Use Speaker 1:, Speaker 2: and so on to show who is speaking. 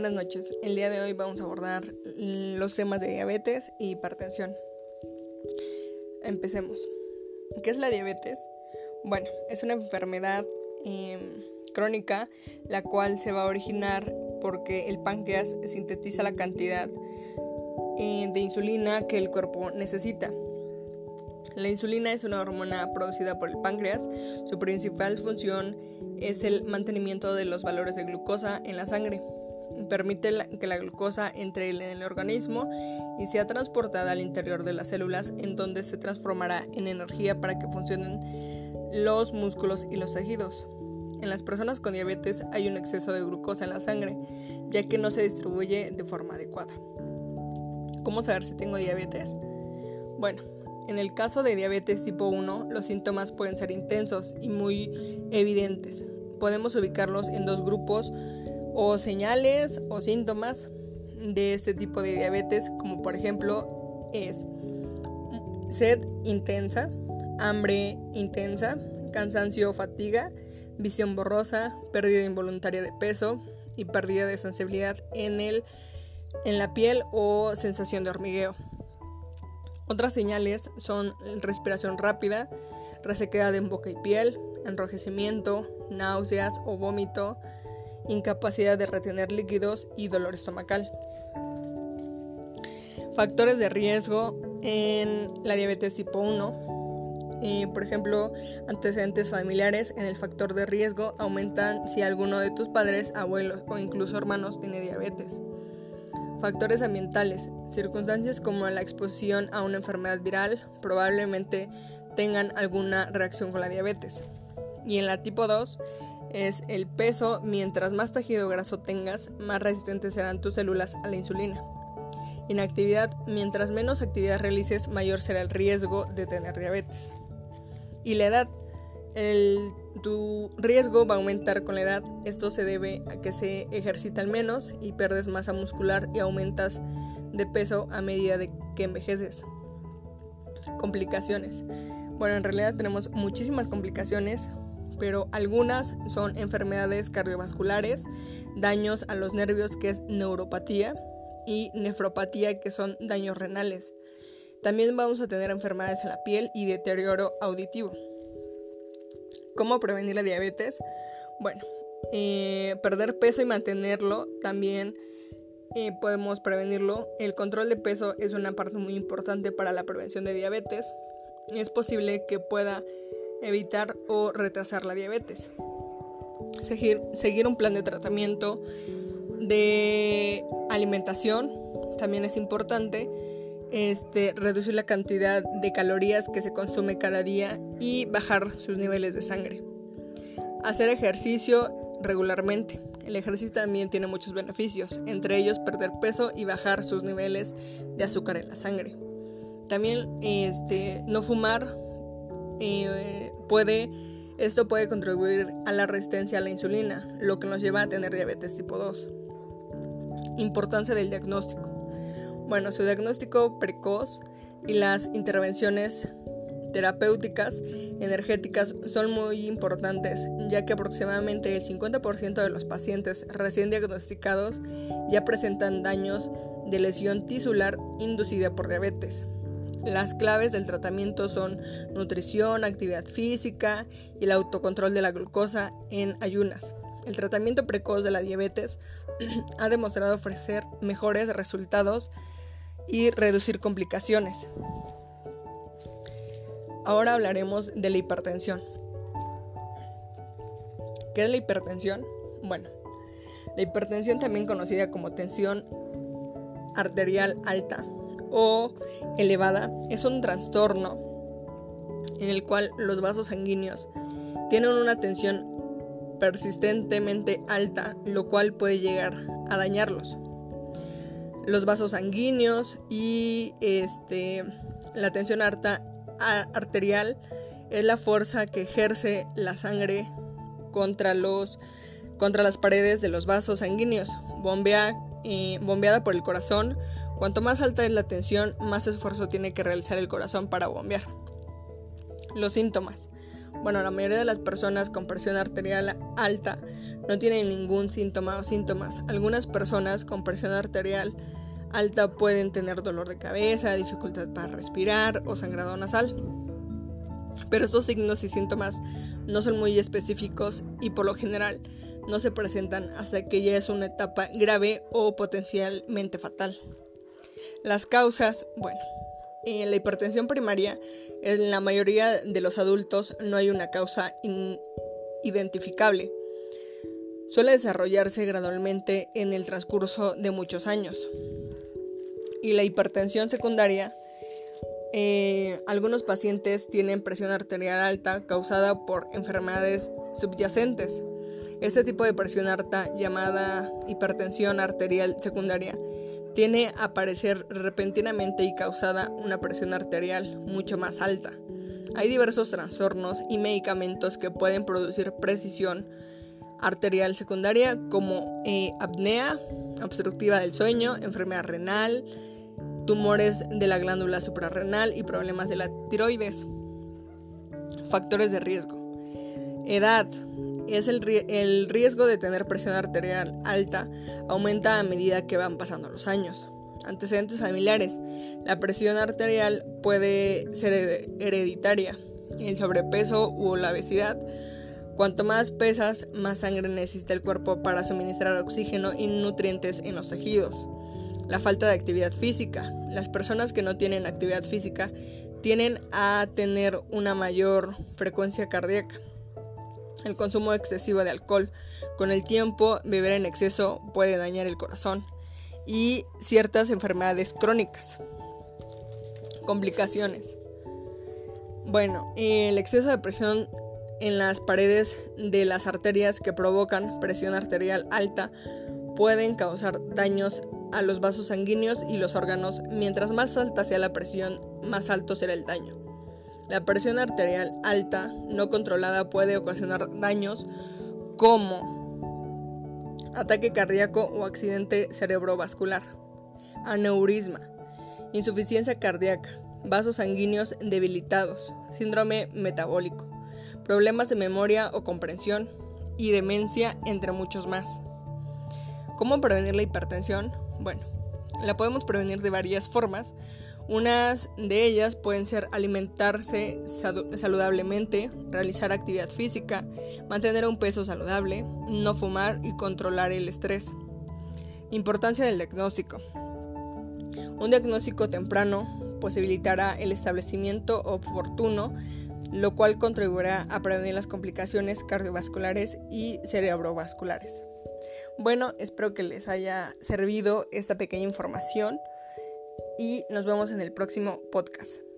Speaker 1: buenas noches. El día de hoy vamos a abordar los temas de diabetes y hipertensión. Empecemos. ¿Qué es la diabetes? Bueno, es una enfermedad em, crónica la cual se va a originar porque el páncreas sintetiza la cantidad eh, de insulina que el cuerpo necesita. La insulina es una hormona producida por el páncreas. Su principal función es el mantenimiento de los valores de glucosa en la sangre. Permite que la glucosa entre en el organismo y sea transportada al interior de las células en donde se transformará en energía para que funcionen los músculos y los tejidos. En las personas con diabetes hay un exceso de glucosa en la sangre, ya que no se distribuye de forma adecuada. ¿Cómo saber si tengo diabetes? Bueno, en el caso de diabetes tipo 1, los síntomas pueden ser intensos y muy evidentes. Podemos ubicarlos en dos grupos o señales o síntomas de este tipo de diabetes, como por ejemplo es sed intensa, hambre intensa, cansancio o fatiga, visión borrosa, pérdida involuntaria de peso y pérdida de sensibilidad en, el, en la piel o sensación de hormigueo. Otras señales son respiración rápida, resequedad en boca y piel, enrojecimiento, náuseas o vómito, incapacidad de retener líquidos y dolor estomacal. Factores de riesgo en la diabetes tipo 1. Eh, por ejemplo, antecedentes familiares en el factor de riesgo aumentan si alguno de tus padres, abuelos o incluso hermanos tiene diabetes. Factores ambientales. Circunstancias como la exposición a una enfermedad viral probablemente tengan alguna reacción con la diabetes. Y en la tipo 2 es el peso. Mientras más tejido graso tengas, más resistentes serán tus células a la insulina. Inactividad. Mientras menos actividad realices, mayor será el riesgo de tener diabetes. Y la edad tu riesgo va a aumentar con la edad. Esto se debe a que se ejercitan menos y pierdes masa muscular y aumentas de peso a medida de que envejeces. Complicaciones. Bueno, en realidad tenemos muchísimas complicaciones, pero algunas son enfermedades cardiovasculares, daños a los nervios que es neuropatía y nefropatía que son daños renales. También vamos a tener enfermedades en la piel y deterioro auditivo. ¿Cómo prevenir la diabetes? Bueno, eh, perder peso y mantenerlo también eh, podemos prevenirlo. El control de peso es una parte muy importante para la prevención de diabetes. Es posible que pueda evitar o retrasar la diabetes. Seguir, un plan de tratamiento de alimentación también es importante este, reducir la cantidad de calorías que se consume cada día y bajar sus niveles de sangre. Hacer ejercicio regularmente. El ejercicio también tiene muchos beneficios, entre ellos perder peso y bajar sus niveles de azúcar en la sangre. También este, no fumar eh, puede, esto puede contribuir a la resistencia a la insulina, lo que nos lleva a tener diabetes tipo 2. Importancia del diagnóstico. Bueno, su diagnóstico precoz y las intervenciones terapéuticas energéticas son muy importantes, ya que aproximadamente el 50% de los pacientes recién diagnosticados ya presentan daños de lesión tisular inducida por diabetes. Las claves del tratamiento son nutrición, actividad física y el autocontrol de la glucosa en ayunas. El tratamiento precoz de la diabetes ha demostrado ofrecer mejores resultados y reducir complicaciones. Ahora hablaremos de la hipertensión. ¿Qué es la hipertensión? Bueno, la hipertensión también conocida como tensión arterial alta o elevada es un trastorno en el cual los vasos sanguíneos tienen una tensión persistentemente alta, lo cual puede llegar a dañarlos los vasos sanguíneos y este, la tensión arterial es la fuerza que ejerce la sangre contra, los, contra las paredes de los vasos sanguíneos, bombea, eh, bombeada por el corazón. Cuanto más alta es la tensión, más esfuerzo tiene que realizar el corazón para bombear. Los síntomas. bueno, la mayoría de las personas con presión arterial alta no tienen ningún síntoma o síntomas. Algunas personas con presión arterial alta pueden tener dolor de cabeza, dificultad para respirar o sangrado nasal. Pero estos signos y síntomas no son muy específicos y por lo general no se presentan hasta que ya es una etapa grave o potencialmente fatal. Las causas, bueno, en la hipertensión primaria, en la mayoría de los adultos no hay una causa identificable. Suele desarrollarse gradualmente en el transcurso de muchos años. Y la hipertensión secundaria, eh, algunos pacientes tienen presión arterial alta causada por enfermedades subyacentes. Este tipo de presión alta, llamada hipertensión arterial secundaria, tiene a aparecer repentinamente y causada una presión arterial mucho más alta. Hay diversos trastornos y medicamentos que pueden producir precisión arterial secundaria como eh, apnea obstructiva del sueño, enfermedad renal, tumores de la glándula suprarrenal y problemas de la tiroides. Factores de riesgo. Edad, es el, riesgo de tener presión arterial alta aumenta a medida que van pasando los años. Antecedentes familiares. La presión arterial puede ser hereditaria. El sobrepeso u la obesidad. Cuanto más pesas, más sangre necesita el cuerpo para suministrar oxígeno y nutrientes en los tejidos. La falta de actividad física. Las personas que no tienen actividad física tienen a tener una mayor frecuencia cardíaca el consumo excesivo de alcohol. Con el tiempo, beber en exceso puede dañar el corazón y ciertas enfermedades crónicas. Complicaciones. Bueno, el exceso de presión en las paredes de las arterias que provocan presión arterial alta pueden causar daños a los vasos sanguíneos y los órganos. Mientras más alta sea la presión, más alto será el daño. La presión arterial alta no controlada puede ocasionar daños como ataque cardíaco o accidente cerebrovascular, aneurisma, insuficiencia cardíaca, vasos sanguíneos debilitados, síndrome metabólico, problemas de memoria o comprensión y demencia, entre muchos más. ¿Cómo prevenir la hipertensión? Bueno, la podemos prevenir de varias formas, unas de ellas pueden ser alimentarse saludablemente, realizar actividad física, mantener un peso saludable, no fumar y controlar el estrés. Importancia del diagnóstico. Un diagnóstico temprano posibilitará el establecimiento oportuno, lo cual contribuirá a prevenir las complicaciones cardiovasculares y cerebrovasculares. Bueno, espero que les haya servido esta pequeña información y nos vemos en el próximo podcast.